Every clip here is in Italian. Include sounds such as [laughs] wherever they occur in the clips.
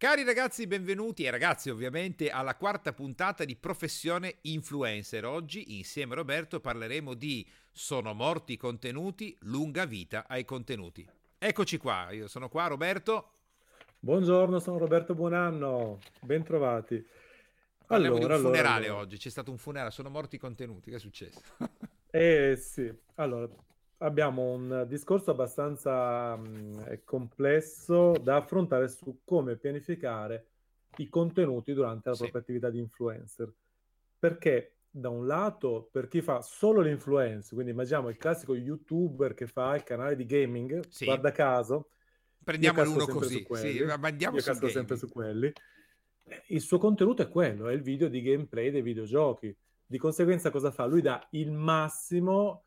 Cari ragazzi, benvenuti e ragazzi ovviamente alla quarta puntata di Professione Influencer. Oggi insieme a Roberto parleremo di Sono morti i contenuti, lunga vita ai contenuti. Eccoci qua, io sono qua Roberto. Buongiorno, sono Roberto Buonanno, bentrovati. Parliamo allora, di un funerale allora. oggi, c'è stato un funerale, sono morti i contenuti, che è successo? eh sì, allora abbiamo un discorso abbastanza mh, complesso da affrontare su come pianificare i contenuti durante la sì. propria attività di influencer. Perché da un lato, per chi fa solo l'influencer, quindi immaginiamo il classico youtuber che fa il canale di gaming, sì. guarda caso, prendiamo uno così, quelli, sì, mandiamo io casco sempre su quelli. Il suo contenuto è quello, è il video di gameplay dei videogiochi. Di conseguenza cosa fa? Lui dà il massimo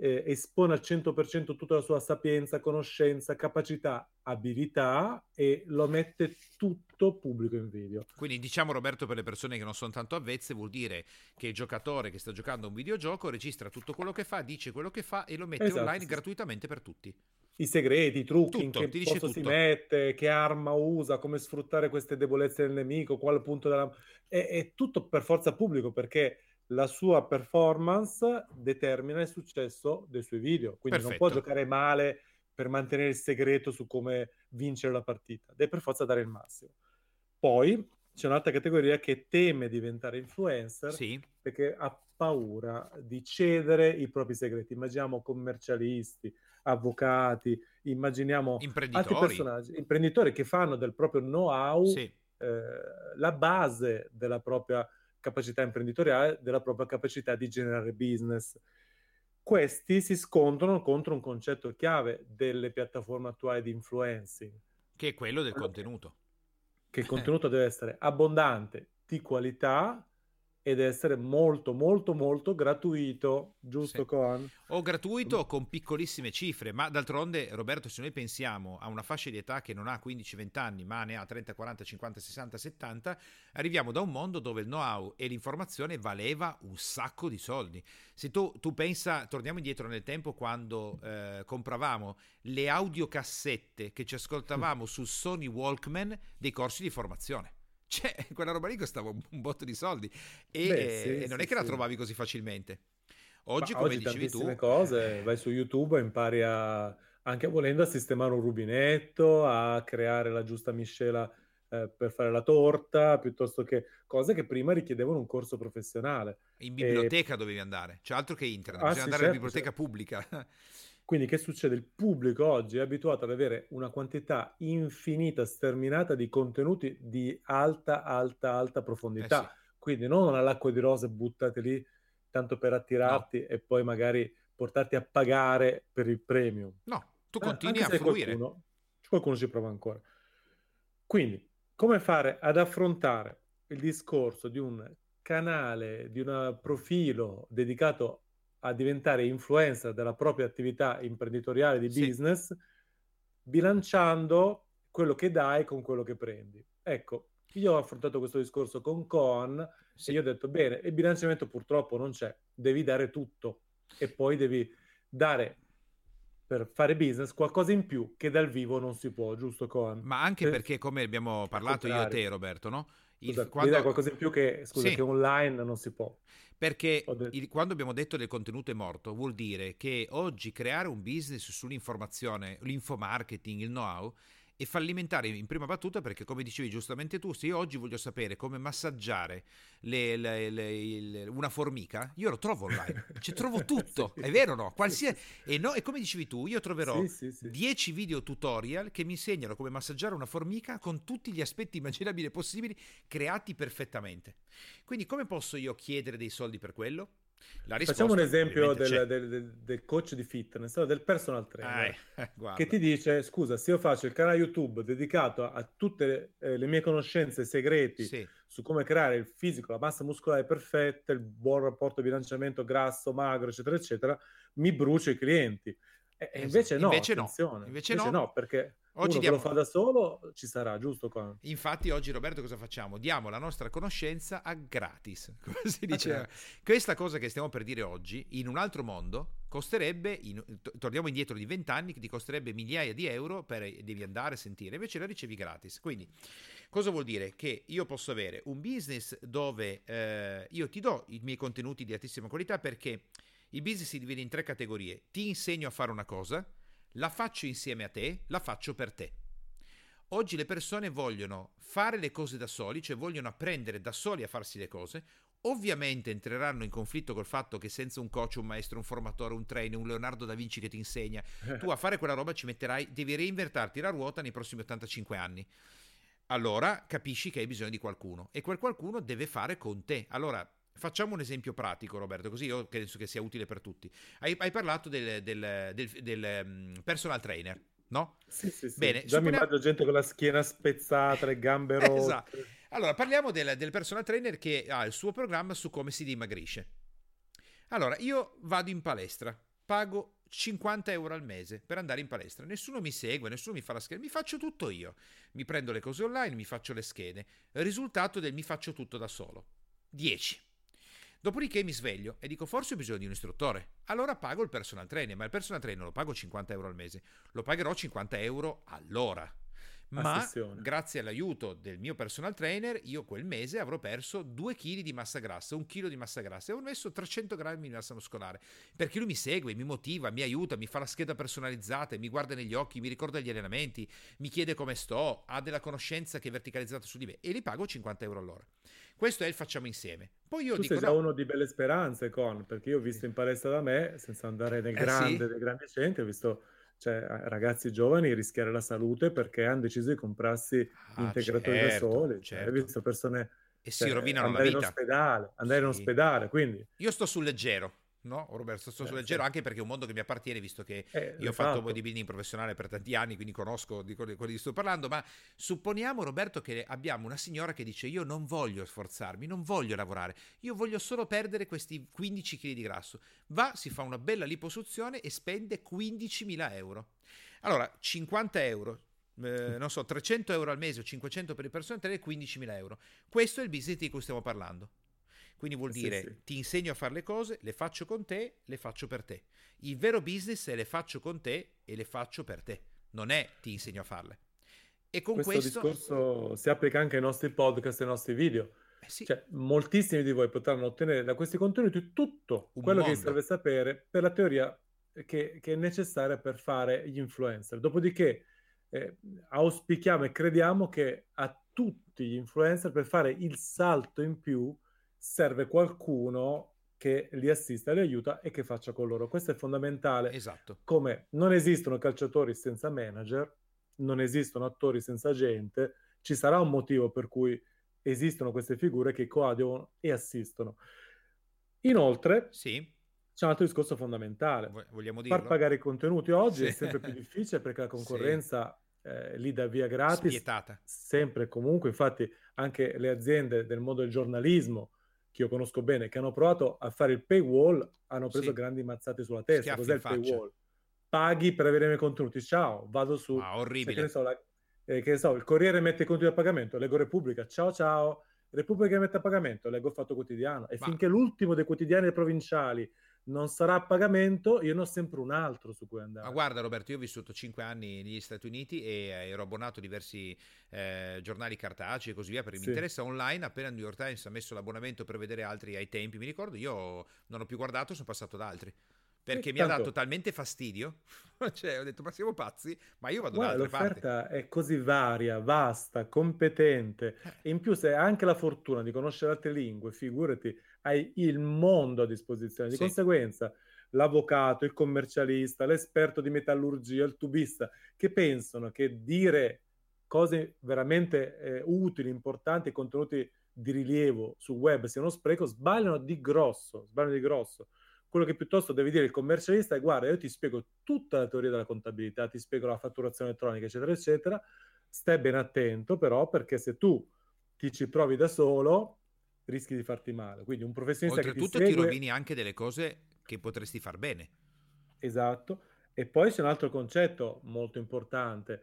eh, espone al 100% tutta la sua sapienza, conoscenza, capacità, abilità e lo mette tutto pubblico in video. Quindi diciamo Roberto per le persone che non sono tanto avvezze vuol dire che il giocatore che sta giocando un videogioco registra tutto quello che fa, dice quello che fa e lo mette esatto, online sì. gratuitamente per tutti. I segreti, i trucchi, tutto, in che posto tutto. si mette, che arma usa, come sfruttare queste debolezze del nemico, quale punto della... È, è tutto per forza pubblico perché la sua performance determina il successo dei suoi video. Quindi Perfetto. non può giocare male per mantenere il segreto su come vincere la partita, deve per forza dare il massimo. Poi c'è un'altra categoria che teme diventare influencer sì. perché ha paura di cedere i propri segreti. Immaginiamo commercialisti, avvocati, immaginiamo altri personaggi, imprenditori che fanno del proprio know-how sì. eh, la base della propria capacità imprenditoriale, della propria capacità di generare business. Questi si scontrano contro un concetto chiave delle piattaforme attuali di influencing. Che è quello del allora, contenuto. Che il [laughs] contenuto deve essere abbondante, di qualità ed essere molto molto molto gratuito, giusto sì. con? O gratuito con piccolissime cifre, ma d'altronde Roberto se noi pensiamo a una fascia di età che non ha 15-20 anni ma ne ha 30, 40, 50, 60, 70, arriviamo da un mondo dove il know-how e l'informazione valeva un sacco di soldi. Se tu, tu pensa, torniamo indietro nel tempo quando eh, compravamo le audiocassette che ci ascoltavamo mm. sul Sony Walkman dei corsi di formazione. Cioè, [laughs] quella roba lì costava un botto di soldi e, Beh, sì, e non sì, è che la trovavi così facilmente. Oggi, Ma come oggi dicevi tu, cose, vai su YouTube e impari a, anche volendo a sistemare un rubinetto, a creare la giusta miscela eh, per fare la torta, piuttosto che cose che prima richiedevano un corso professionale. In biblioteca e... dovevi andare, cioè altro che internet, ah, bisogna sì, andare certo, in biblioteca certo. pubblica. [laughs] Quindi che succede? Il pubblico oggi è abituato ad avere una quantità infinita, sterminata di contenuti di alta, alta, alta profondità. Eh sì. Quindi non all'acqua di rose buttate lì tanto per attirarti no. e poi magari portarti a pagare per il premium. No, tu eh, continui eh, a fruire. Qualcuno, qualcuno ci prova ancora. Quindi, come fare ad affrontare il discorso di un canale, di un profilo dedicato a diventare influencer della propria attività imprenditoriale di sì. business, bilanciando quello che dai con quello che prendi. Ecco, io ho affrontato questo discorso con Coan sì. e io ho detto, bene, il bilanciamento purtroppo non c'è, devi dare tutto e poi devi dare per fare business qualcosa in più che dal vivo non si può, giusto Coan? Ma anche per... perché, come abbiamo parlato io e te, Roberto, no? Il, scusa, quando... qualcosa in più che, scusa, sì. che online non si può. Perché il, quando abbiamo detto del contenuto è morto, vuol dire che oggi creare un business sull'informazione, l'infomarketing, il know-how e fallimentare in prima battuta perché come dicevi giustamente tu se io oggi voglio sapere come massaggiare le, le, le, una formica io lo trovo online [laughs] ci trovo tutto sì, è vero o no? Qualsiasi... E, no? e come dicevi tu io troverò 10 video tutorial che mi insegnano come massaggiare una formica con tutti gli aspetti immaginabili e possibili creati perfettamente quindi come posso io chiedere dei soldi per quello? Facciamo un esempio del, del, del, del, coach di fitness, del personal trainer, eh, [laughs] che ti dice, scusa, se io faccio il canale YouTube dedicato a, a tutte le, eh, le, mie conoscenze segreti sì. su come creare il fisico, la massa muscolare perfetta, il buon rapporto bilanciamento grasso, magro, eccetera, eccetera, mi brucio i clienti. E, esatto. invece, no, invece no, invece, invece no, no, perché Oggi diamo... lo fa da solo ci sarà, giusto? Qua? Infatti oggi Roberto cosa facciamo? Diamo la nostra conoscenza a gratis, [laughs] come si dice. Okay. Questa cosa che stiamo per dire oggi, in un altro mondo, costerebbe, in, torniamo indietro di vent'anni, ti costerebbe migliaia di euro per devi andare a sentire, invece la ricevi gratis. Quindi Cosa vuol dire? Che io posso avere un business dove eh, io ti do i miei contenuti di altissima qualità perché il business si divide in tre categorie. Ti insegno a fare una cosa, la faccio insieme a te, la faccio per te. Oggi le persone vogliono fare le cose da soli, cioè vogliono apprendere da soli a farsi le cose. Ovviamente entreranno in conflitto col fatto che senza un coach, un maestro, un formatore, un trainer, un Leonardo da Vinci che ti insegna, tu a fare quella roba ci metterai, devi reinvertarti la ruota nei prossimi 85 anni. Allora capisci che hai bisogno di qualcuno e quel qualcuno deve fare con te. Allora Facciamo un esempio pratico, Roberto, così io penso che sia utile per tutti. Hai, hai parlato del, del, del, del um, personal trainer, no? Sì, sì, sì. Bene, Già supponiamo... mi immagino gente con la schiena spezzata, le gambe [laughs] rotte. esatto. Allora, parliamo del, del personal trainer che ha il suo programma su come si dimagrisce. Allora, io vado in palestra, pago 50 euro al mese per andare in palestra. Nessuno mi segue, nessuno mi fa la scheda, mi faccio tutto io. Mi prendo le cose online, mi faccio le schede. Risultato del mi faccio tutto da solo. 10. Dopodiché mi sveglio e dico forse ho bisogno di un istruttore. Allora pago il personal trainer, ma il personal trainer lo pago 50 euro al mese, lo pagherò 50 euro all'ora. Ma grazie all'aiuto del mio personal trainer, io quel mese avrò perso 2 kg di massa grassa, 1 kg di massa grassa e ho messo 300 grammi di massa muscolare. Perché lui mi segue, mi motiva, mi aiuta, mi fa la scheda personalizzata, mi guarda negli occhi, mi ricorda gli allenamenti, mi chiede come sto, ha della conoscenza che è verticalizzata su di me e li pago 50 euro all'ora. Questo è il facciamo insieme. Poi io tu dico, sei già no. uno di belle speranze, Con, perché io ho visto in palestra da me, senza andare nel grande, eh sì. dei grandi centri, ho visto cioè, ragazzi giovani rischiare la salute perché hanno deciso di comprarsi ah, integratori certo, da soli. Cioè, certo. Hai visto persone e si cioè, rovinano la vita. In ospedale, andare sì. in ospedale, quindi... Io sto sul leggero no? Roberto, sto eh, leggero anche perché è un mondo che mi appartiene, visto che eh, io ho fatto bodybuilding professionale per tanti anni, quindi conosco di quello di cui sto parlando, ma supponiamo Roberto che abbiamo una signora che dice io non voglio sforzarmi, non voglio lavorare, io voglio solo perdere questi 15 kg di grasso. Va, si fa una bella liposuzione e spende 15.000 euro. Allora, 50 euro, eh, non so, 300 euro al mese o 500 per il personale 15.000 euro. Questo è il business di cui stiamo parlando. Quindi vuol dire sì, sì. ti insegno a fare le cose, le faccio con te, le faccio per te. Il vero business è le faccio con te e le faccio per te, non è ti insegno a farle. E con questo, questo... discorso si applica anche ai nostri podcast e ai nostri video. Eh sì. cioè, moltissimi di voi potranno ottenere da questi contenuti tutto Un quello mondo. che serve sapere per la teoria che, che, è necessaria per fare gli influencer. Dopodiché eh, auspichiamo e crediamo che a tutti gli influencer per fare il salto in più serve qualcuno che li assista, li aiuta e che faccia con loro. Questo è fondamentale. Esatto. Come non esistono calciatori senza manager, non esistono attori senza gente, ci sarà un motivo per cui esistono queste figure che coadiuvano e assistono. Inoltre, sì. c'è un altro discorso fondamentale. Vogliamo dirlo? Far pagare i contenuti oggi sì. è sempre più difficile perché la [laughs] concorrenza sì. eh, lì dà via gratis. Spietata. Sempre e comunque, infatti anche le aziende del mondo del giornalismo che io conosco bene, che hanno provato a fare il paywall, hanno preso sì. grandi mazzate sulla testa. Schiaffi Cos'è il paywall? Paghi per avere i miei contenuti. Ciao, vado su... Ah, orribile. Che ne, so, la, eh, che ne so, il Corriere mette i contenuti a pagamento, leggo Repubblica, ciao ciao, Repubblica mette a pagamento, leggo Fatto Quotidiano. E Ma... finché l'ultimo dei quotidiani provinciali non sarà a pagamento, io ne ho sempre un altro su cui andare. Ma guarda Roberto, io ho vissuto 5 anni negli Stati Uniti e ero abbonato a diversi eh, giornali cartacei e così via, perché sì. mi interessa online, appena il New York Times ha messo l'abbonamento per vedere altri ai tempi, mi ricordo, io non ho più guardato, sono passato ad altri. Perché eh, mi tanto... ha dato talmente fastidio, [laughs] cioè ho detto ma siamo pazzi, ma io vado Guarda, da altre l'offerta parti. è così varia, vasta, competente, eh. e in più se hai anche la fortuna di conoscere altre lingue, figurati, hai il mondo a disposizione. Di sì. conseguenza, l'avvocato, il commercialista, l'esperto di metallurgia, il tubista, che pensano che dire cose veramente eh, utili, importanti, contenuti di rilievo sul web sia uno spreco, sbagliano di grosso, sbagliano di grosso. Quello che piuttosto devi dire il commercialista è guarda, io ti spiego tutta la teoria della contabilità, ti spiego la fatturazione elettronica, eccetera, eccetera. Stai ben attento però perché se tu ti ci provi da solo, rischi di farti male. Quindi un professionista Oltretutto che ti, segue... ti rovini anche delle cose che potresti far bene. Esatto. E poi c'è un altro concetto molto importante.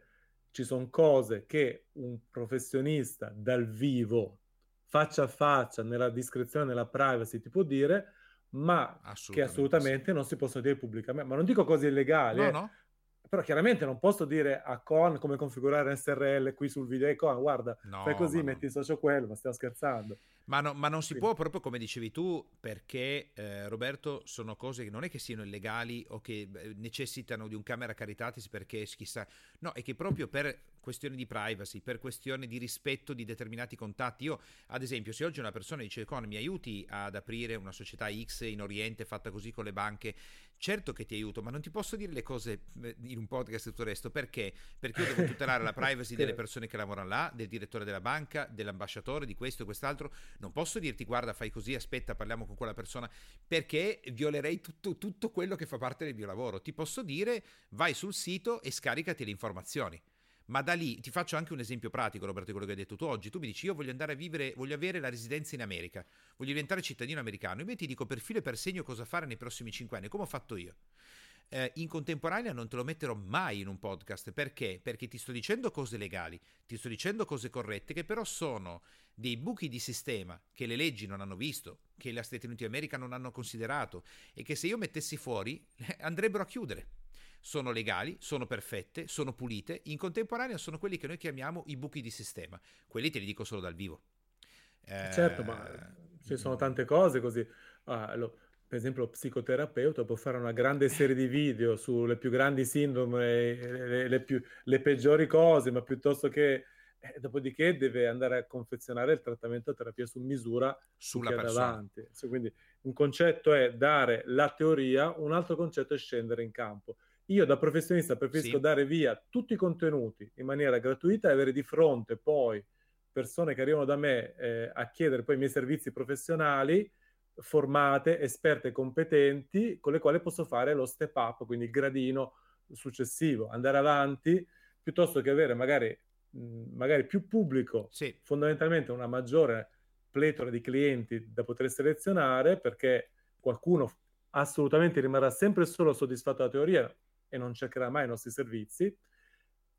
Ci sono cose che un professionista dal vivo, faccia a faccia, nella discrezione, nella privacy, ti può dire, ma assolutamente che assolutamente sì. non si possono dire pubblicamente. Ma non dico cose illegali, no, eh. no. Però chiaramente non posso dire a Con come configurare SRL qui sul video Con, guarda, no, fai così, metti in socio quello, ma stiamo scherzando. Ma, no, ma non si Quindi. può proprio come dicevi tu, perché eh, Roberto sono cose che non è che siano illegali o che necessitano di un camera caritatis perché chissà, no, è che proprio per questioni di privacy, per questioni di rispetto di determinati contatti. Io, ad esempio, se oggi una persona dice Con mi aiuti ad aprire una società X in Oriente fatta così con le banche, certo che ti aiuto, ma non ti posso dire le cose eh, in un podcast e tutto il resto. Perché? Perché io devo tutelare la [laughs] privacy delle persone che lavorano là, del direttore della banca, dell'ambasciatore, di questo e quest'altro. Non posso dirti guarda, fai così, aspetta, parliamo con quella persona, perché violerei tutto, tutto quello che fa parte del mio lavoro. Ti posso dire vai sul sito e scaricati le informazioni. Ma da lì ti faccio anche un esempio pratico, Roberto, quello che hai detto tu oggi. Tu mi dici: Io voglio andare a vivere, voglio avere la residenza in America, voglio diventare cittadino americano. Io ti dico per filo e per segno cosa fare nei prossimi cinque anni, come ho fatto io. Eh, in contemporanea non te lo metterò mai in un podcast perché? Perché ti sto dicendo cose legali, ti sto dicendo cose corrette che però sono dei buchi di sistema che le leggi non hanno visto, che gli Stati Uniti d'America non hanno considerato e che se io mettessi fuori [laughs] andrebbero a chiudere sono legali, sono perfette, sono pulite, in contemporanea sono quelli che noi chiamiamo i buchi di sistema. Quelli te li dico solo dal vivo. Eh... Certo, ma ci sono tante cose così. Ah, lo, per esempio, lo psicoterapeuta può fare una grande serie di video sulle più grandi sindrome, le, le, più, le peggiori cose, ma piuttosto che eh, dopodiché deve andare a confezionare il trattamento a terapia su misura sulla persona. Davanti. Quindi un concetto è dare la teoria, un altro concetto è scendere in campo. Io da professionista preferisco sì. dare via tutti i contenuti in maniera gratuita e avere di fronte poi persone che arrivano da me eh, a chiedere poi i miei servizi professionali, formate, esperte, competenti, con le quali posso fare lo step up, quindi il gradino successivo, andare avanti, piuttosto che avere magari, magari più pubblico, sì. fondamentalmente una maggiore pletora di clienti da poter selezionare, perché qualcuno assolutamente rimarrà sempre solo soddisfatto della teoria, e non cercherà mai i nostri servizi,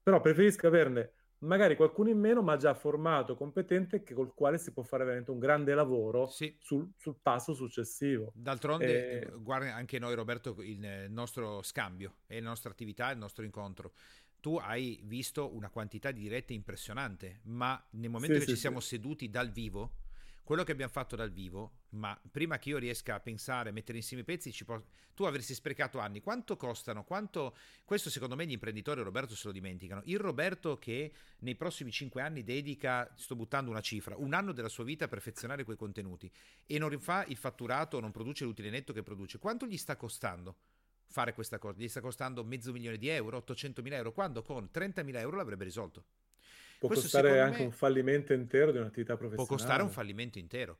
però preferisco averne magari qualcuno in meno, ma già formato, competente, che col quale si può fare veramente un grande lavoro sì. sul, sul, passo successivo. D'altronde, e... guarda anche noi, Roberto, il nostro scambio e la nostra attività, il nostro incontro. Tu hai visto una quantità di dirette impressionante, ma nel momento sì, che sì, ci siamo seduti dal vivo, quello che abbiamo fatto dal vivo, ma prima che io riesca a pensare, mettere insieme i pezzi, po- tu avresti sprecato anni. Quanto costano? Quanto... Questo secondo me gli imprenditori, Roberto, se lo dimenticano. Il Roberto che nei prossimi cinque anni dedica, sto buttando una cifra, un anno della sua vita a perfezionare quei contenuti e non rifà il fatturato, non produce l'utile netto che produce, quanto gli sta costando? Fare questa cosa gli sta costando mezzo milione di euro, 800 mila euro, quando con 30 mila euro l'avrebbe risolto. Può Questo costare anche me, un fallimento intero di un'attività professionale. Può costare un fallimento intero.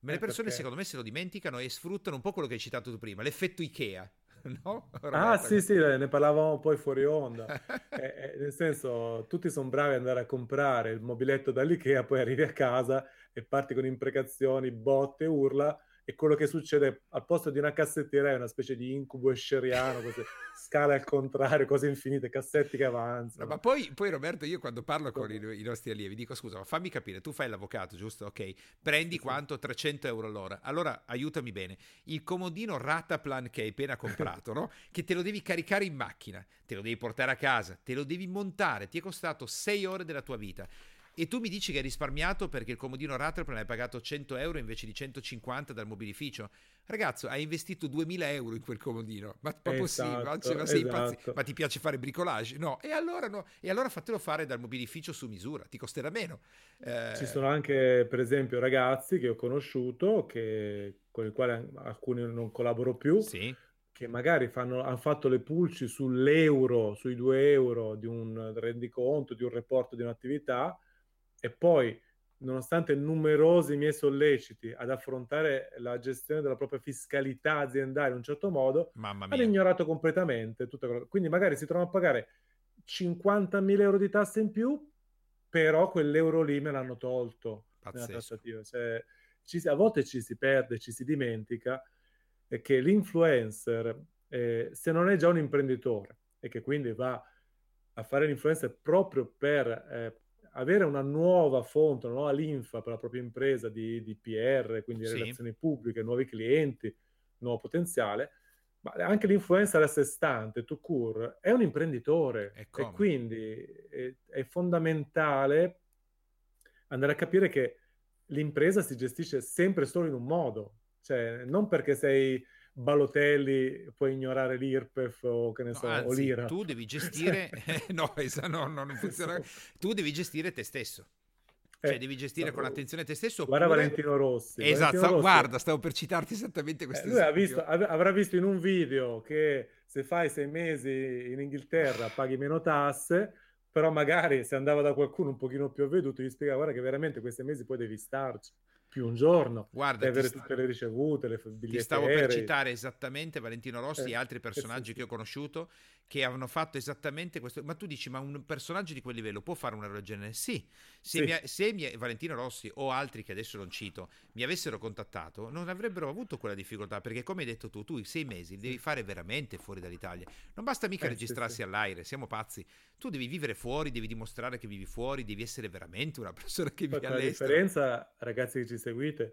Ma eh, le persone perché... secondo me se lo dimenticano e sfruttano un po' quello che hai citato tu prima, l'effetto Ikea. [laughs] No? ah sì sì, ne parlavamo poi fuori onda. [laughs] eh, eh, nel senso, tutti sono bravi ad andare a comprare il mobiletto dall'Ikea, poi arrivi a casa e parti con imprecazioni, botte, urla e quello che succede al posto di una cassettiera è una specie di incubo escheriano, così, [laughs] scale al contrario, cose infinite, cassetti che avanzano. No, ma poi, poi, Roberto, io quando parlo con i, i, nostri allievi dico scusa, ma fammi capire, tu fai l'avvocato, giusto? Ok, prendi sì, quanto? 300 euro all'ora. Allora, aiutami bene, il comodino Rataplan che hai appena comprato, no? [laughs] Che te lo devi caricare in macchina, te lo devi portare a casa, te lo devi montare, ti è costato 6 ore della tua vita e tu mi dici che hai risparmiato perché il comodino Ratterplan hai pagato 100 euro invece di 150 dal mobilificio. Ragazzo, hai investito 2000 euro in quel comodino. Ma, ma esatto, possibile? Ma, sei esatto. ma ti piace fare bricolage? No. E allora no. E allora fatelo fare dal mobilificio su misura, ti costerà meno. Eh... Ci sono anche, per esempio, ragazzi che ho conosciuto, che, con i quali alcuni non collaboro più. Sì che magari fanno, hanno fatto le pulci sull'euro, sui 2 euro di un rendiconto, di un report di un'attività, e poi, nonostante numerosi miei solleciti ad affrontare la gestione della propria fiscalità aziendale in un certo modo, hanno ignorato completamente tutto quello. Quindi magari si trovano a pagare 50.000 euro di tasse in più, però quell'euro lì me l'hanno tolto. Cioè, ci, a volte ci si perde, ci si dimentica che l'influencer, eh, se non è già un imprenditore e che quindi va a fare l'influencer proprio per eh, avere una nuova fonte, una nuova linfa per la propria impresa di, di PR, quindi sì. relazioni pubbliche, nuovi clienti, nuovo potenziale, Ma anche l'influencer a sé stante, tu cur, è un imprenditore e, e quindi è, è, fondamentale andare a capire che l'impresa si gestisce sempre solo in un modo, cioè non perché sei Balotelli puoi ignorare l'IRPEF o che ne so, anzi, o l'IRA. Tu devi [laughs] gestire, [laughs] no, [laughs] no, no, non funziona. Tu devi gestire te stesso. Cioè, eh, devi gestire con attenzione te stesso. Guarda oppure... Valentino Rossi. Esatto, Valentino Rossi. guarda, stavo per citarti esattamente questo. Eh, lui visto, av- avrà visto in un video che se fai sei mesi in Inghilterra paghi meno tasse, però magari se andava da qualcuno un pochino più avveduto gli spiega guarda che veramente questi mesi poi devi starci più un giorno Guarda, avere sta... tutte le ricevute, le biglietti Ti stavo per citare esattamente Valentino Rossi eh, e altri personaggi sì, sì. che ho conosciuto che hanno fatto esattamente questo. Ma tu dici, ma un personaggio di quel livello può fare una roba del genere? Sì. Se, sì. Mi, se mi, Valentino Rossi o altri che adesso non cito mi avessero contattato, non avrebbero avuto quella difficoltà perché, come hai detto tu, tu i sei mesi devi fare veramente fuori dall'Italia. Non basta mica eh, registrarsi all'aereo, siamo pazzi. Tu devi vivere fuori, devi dimostrare che vivi fuori, devi essere veramente una persona che vive all'estero. La differenza, ragazzi che ci seguite,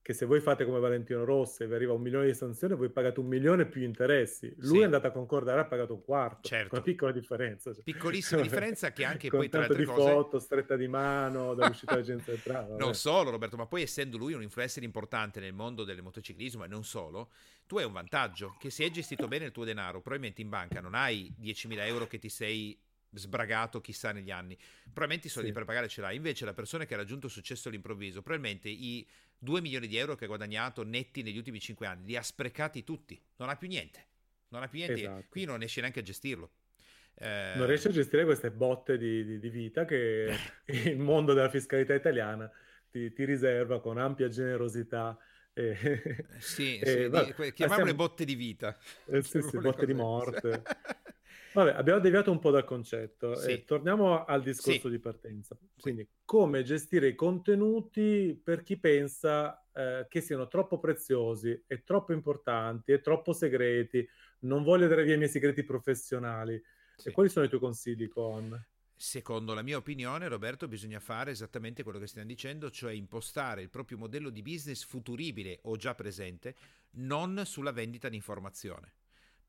che se voi fate come Valentino Rossi e vi arriva un milione di sanzioni, voi pagate un milione più interessi. Lui sì. è andato a concordare, ha pagato un quarto. Certo. Una piccola differenza. Cioè. Piccolissima differenza che anche poi tra le altre di cose... foto, stretta di mano, dall'uscita dell'agenzia entrata. Non solo Roberto, ma poi essendo lui un influencer importante nel mondo del motociclismo e non solo, tu hai un vantaggio, che se hai gestito bene il tuo denaro, probabilmente in banca non hai 10.000 euro che ti sei sbragato chissà negli anni probabilmente i soldi sì. per pagare ce l'hai invece la persona che ha raggiunto successo all'improvviso probabilmente i 2 milioni di euro che ha guadagnato netti negli ultimi 5 anni, li ha sprecati tutti, non ha più niente, non ha più niente, esatto. qui non riesce neanche a gestirlo. Eh... Non riesce a gestire queste botte di, di, di vita che [laughs] il mondo della fiscalità italiana ti, ti riserva con ampia generosità. E, sì, [laughs] e, sì di, chiamiamole siamo... botte di vita. Eh, sì, sì, botte di morte. [laughs] Vabbè, abbiamo deviato un po' dal concetto. Sì. Eh, torniamo al discorso sì. di partenza. Quindi, come gestire i contenuti per chi pensa eh, che siano troppo preziosi e troppo importanti e troppo segreti, non voglio dare via i miei segreti professionali. Sì. E quali sono i tuoi consigli, con? Secondo la mia opinione, Roberto, bisogna fare esattamente quello che stiamo dicendo, cioè impostare il proprio modello di business futuribile o già presente, non sulla vendita di informazione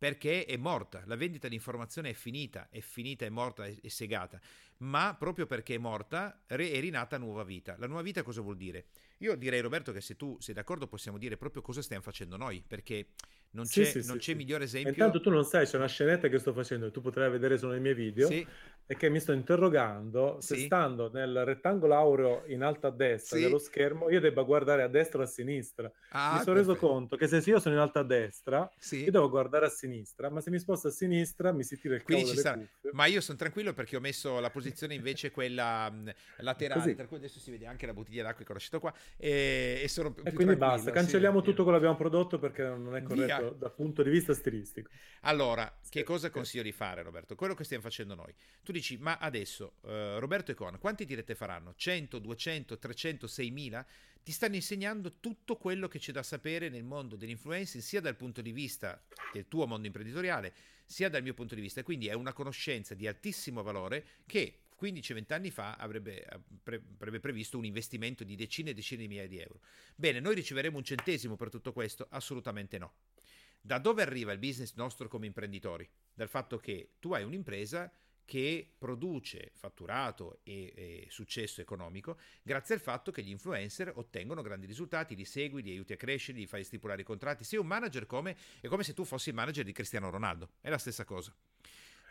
perché è morta, la vendita di informazione è finita, è finita, è morta, è, segata, ma proprio perché è morta è rinata nuova vita. La nuova vita cosa vuol dire? Io direi Roberto che se tu sei d'accordo possiamo dire proprio cosa stiamo facendo noi, perché non c'è, sì, sì, non c'è migliore esempio. Intanto tu non sai, c'è una scenetta che sto facendo, tu potrai vedere solo nei miei video, e che mi sto interrogando se stando nel rettangolo aureo in alto a destra dello schermo io debba guardare a destra o a sinistra. Ah, mi sono perfetto. reso conto che se io sono in alto a destra, io devo guardare a sinistra, ma se mi sposto a sinistra mi si tira il Quindi cavo delle Ma io sono tranquillo perché ho messo la posizione invece quella mh, laterale, Così. per cui adesso si vede anche la bottiglia d'acqua che ho lasciato qua e, e sono E quindi basta, cancelliamo tutto quello che abbiamo prodotto perché non è corretto Via. dal punto di vista stilistico. Allora, che cosa consiglio di fare Roberto? Quello che stiamo facendo noi. Tu dici, ma adesso uh, Roberto e Con, quanti dirette faranno? 100, 200, 300, 6000? Ti stanno insegnando tutto quello che c'è da sapere nel mondo dell'influencing, sia dal punto di vista del tuo mondo imprenditoriale, sia dal mio punto di vista. Quindi è una conoscenza di altissimo valore che 15-20 anni fa avrebbe, avrebbe, previsto un investimento di decine e decine di migliaia di euro. Bene, noi riceveremo un centesimo per tutto questo? Assolutamente no. Da dove arriva il business nostro come imprenditori? Dal fatto che tu hai un'impresa che produce fatturato e, e, successo economico grazie al fatto che gli influencer ottengono grandi risultati, li segui, li aiuti a crescere, li fai stipulare i contratti. Sei un manager come, è come se tu fossi il manager di Cristiano Ronaldo, è la stessa cosa.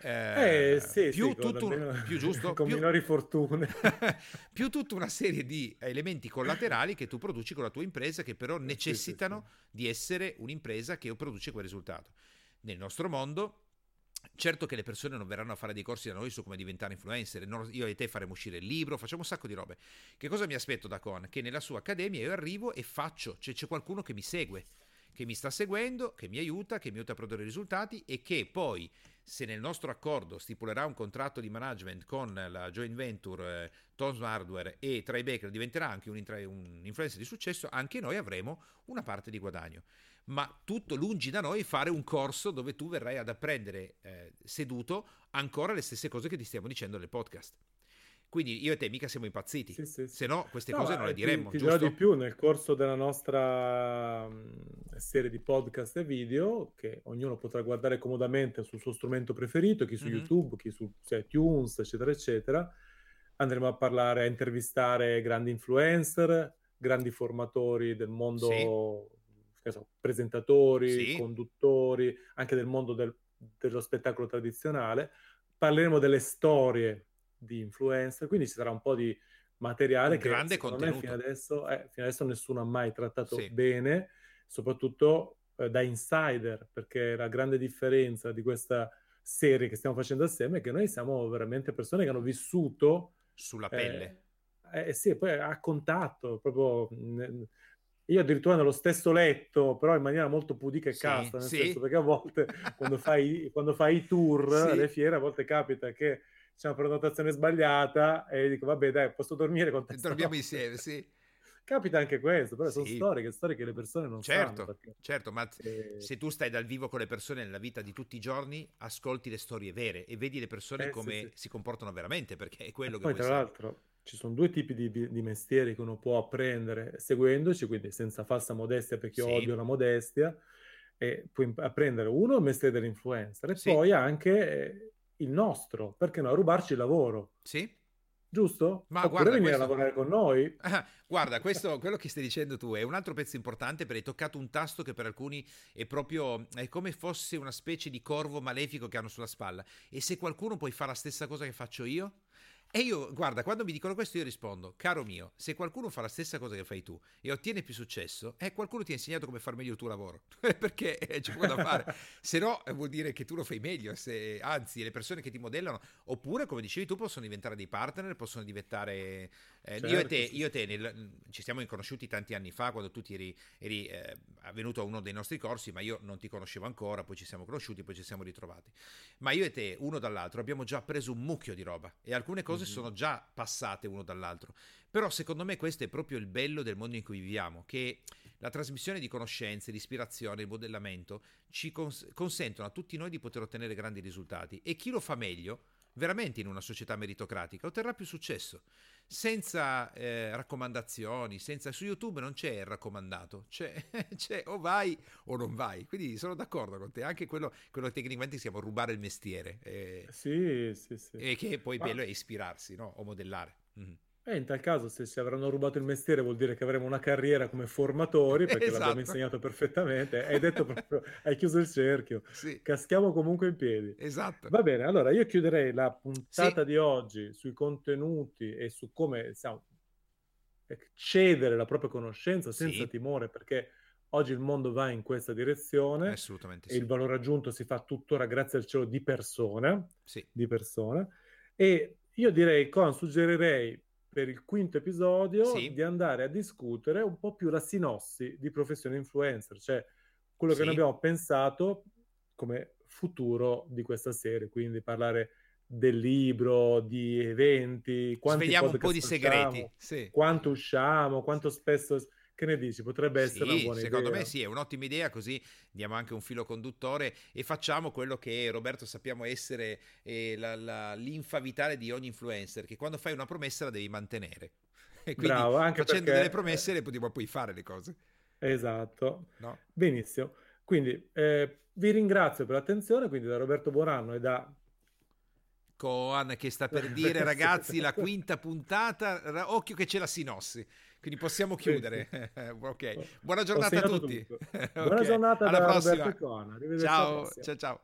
Eh, eh sì, più, sì, tutto, un, più giusto [laughs] con più, minori fortune [laughs] più tutta una serie di elementi collaterali che tu produci con la tua impresa che però necessitano sì, sì, di essere un'impresa che produce quel risultato nel nostro mondo Certo che le persone non verranno a fare dei corsi da noi su come diventare influencer, io e te faremo uscire il libro, facciamo un sacco di robe. Che cosa mi aspetto da Con? Che nella sua accademia io arrivo e faccio, cioè c'è qualcuno che mi segue, che mi sta seguendo, che mi aiuta, che mi aiuta a produrre risultati e che poi se nel nostro accordo stipulerà un contratto di management con la joint venture eh, Tom's Hardware e Tribecker diventerà anche un, un influencer di successo, anche noi avremo una parte di guadagno ma tutto lungi da noi fare un corso dove tu verrai ad apprendere eh, seduto ancora le stesse cose che ti stiamo dicendo nel podcast. Quindi io e te mica siamo impazziti, sì, sì, se no queste no, cose non le diremmo. Ti, ti dirò di più, nel corso della nostra serie di podcast e video, che ognuno potrà guardare comodamente sul suo strumento preferito, chi su mm-hmm. YouTube, chi su iTunes, eccetera, eccetera, andremo a parlare, a intervistare grandi influencer, grandi formatori del mondo, sì. so, presentatori, sì. conduttori, anche del mondo del, dello spettacolo tradizionale. Parleremo delle storie di influencer, quindi ci sarà un po' di materiale un che grande contenuto. fino adesso, eh, fino adesso nessuno ha mai trattato sì. bene, soprattutto eh, da insider, perché la grande differenza di questa serie che stiamo facendo assieme è che noi siamo veramente persone che hanno vissuto sulla pelle. Eh, eh sì, poi a contatto, proprio io addirittura nello stesso letto, però in maniera molto pudica e sì, casta, nel sì. senso perché a volte [laughs] quando fai, quando fai i tour sì. alle fiere, a volte capita che c'è una prenotazione sbagliata e dico vabbè dai posso dormire con te [laughs] dormiamo insieme sì capita anche questo però sì. sono storie, storie che le persone non certo, sanno perché... certo ma e... se tu stai dal vivo con le persone nella vita di tutti i giorni ascolti le storie vere e vedi le persone eh, come sì, sì. si comportano veramente perché è quello e che poi tra essere. l'altro ci sono due tipi di, di, mestieri che uno può apprendere seguendoci quindi senza falsa modestia perché io odio la modestia e puoi apprendere uno il mestiere dell'influencer e poi anche eh, il nostro, perché no? Rubarci il lavoro. Sì. Giusto? Ma Oppure guarda, venire questo... a lavorare con noi. Ah, [laughs] guarda, questo, quello che stai dicendo tu è un altro pezzo importante perché hai toccato un tasto che per alcuni è proprio è come fosse una specie di corvo malefico che hanno sulla spalla. E se qualcuno puoi fare la stessa cosa che faccio io? E io, guarda, quando mi dicono questo io rispondo, caro mio, se qualcuno fa la stessa cosa che fai tu e ottiene più successo, eh, qualcuno ti ha insegnato come far meglio il tuo lavoro, [laughs] perché c'è poco da fare. [laughs] se no vuol dire che tu lo fai meglio, se, anzi le persone che ti modellano, oppure come dicevi tu, possono diventare dei partner, possono diventare... Eh, certo, io e te, io e te nel, ci siamo conosciuti tanti anni fa, quando tu eri, eri eh, venuto a uno dei nostri corsi, ma io non ti conoscevo ancora, poi ci siamo conosciuti, poi ci siamo ritrovati. Ma io e te, uno dall'altro, abbiamo già preso un mucchio di roba e alcune cose cose mm-hmm. sono già passate uno dall'altro. Però secondo me questo è proprio il bello del mondo in cui viviamo, che la trasmissione di conoscenze, l'ispirazione, il modellamento ci cons- consentono a tutti noi di poter ottenere grandi risultati e chi lo fa meglio, veramente in una società meritocratica, otterrà più successo senza eh, raccomandazioni, senza... su YouTube non c'è il raccomandato, c'è, [laughs] c'è, o vai o non vai, quindi sono d'accordo con te, anche quello, quello tecnicamente si chiama rubare il mestiere. Eh, sì, sì, sì. E che poi Ma... bello è ispirarsi, no? O modellare. Mm-hmm. E in tal caso, se ci avranno rubato il mestiere, vuol dire che avremo una carriera come formatori, perché esatto. l'abbiamo insegnato perfettamente. Hai detto proprio, hai chiuso il cerchio. Sì. Caschiamo comunque in piedi. Esatto. Va bene, allora io chiuderei la puntata sì. di oggi sui contenuti e su come diciamo, cedere la propria conoscenza senza sì. timore, perché oggi il mondo va in questa direzione. Assolutamente E il valore aggiunto si fa tuttora, grazie al cielo, di persona. Sì. Di persona. E io direi, Con, suggerirei per il quinto episodio sì. di andare a discutere un po' più la sinossi di professione influencer, cioè quello sì. che noi abbiamo pensato come futuro di questa serie, quindi parlare del libro, di eventi, quanti Svegliamo un po' di facciamo, segreti, sì. quanto usciamo, quanto spesso che ne dici? Potrebbe essere sì, una buona secondo idea. me sì, è un'ottima idea, così diamo anche un filo conduttore e facciamo quello che Roberto sappiamo essere eh, la, la, l'infa vitale di ogni influencer, che quando fai una promessa la devi mantenere. [laughs] E quindi Bravo, anche facendo perché... delle promesse le potremo poi fare le cose. Esatto. No? Benissimo. Quindi eh, vi ringrazio per l'attenzione, quindi da Roberto Buoranno e da Coan che sta per [laughs] dire ragazzi la [laughs] quinta puntata, occhio che c'è la sinossi. Quindi possiamo chiudere. [laughs] [laughs] ok. Buona giornata a tutti. Buona okay. giornata alla prossima. Ciao, ciao, ciao.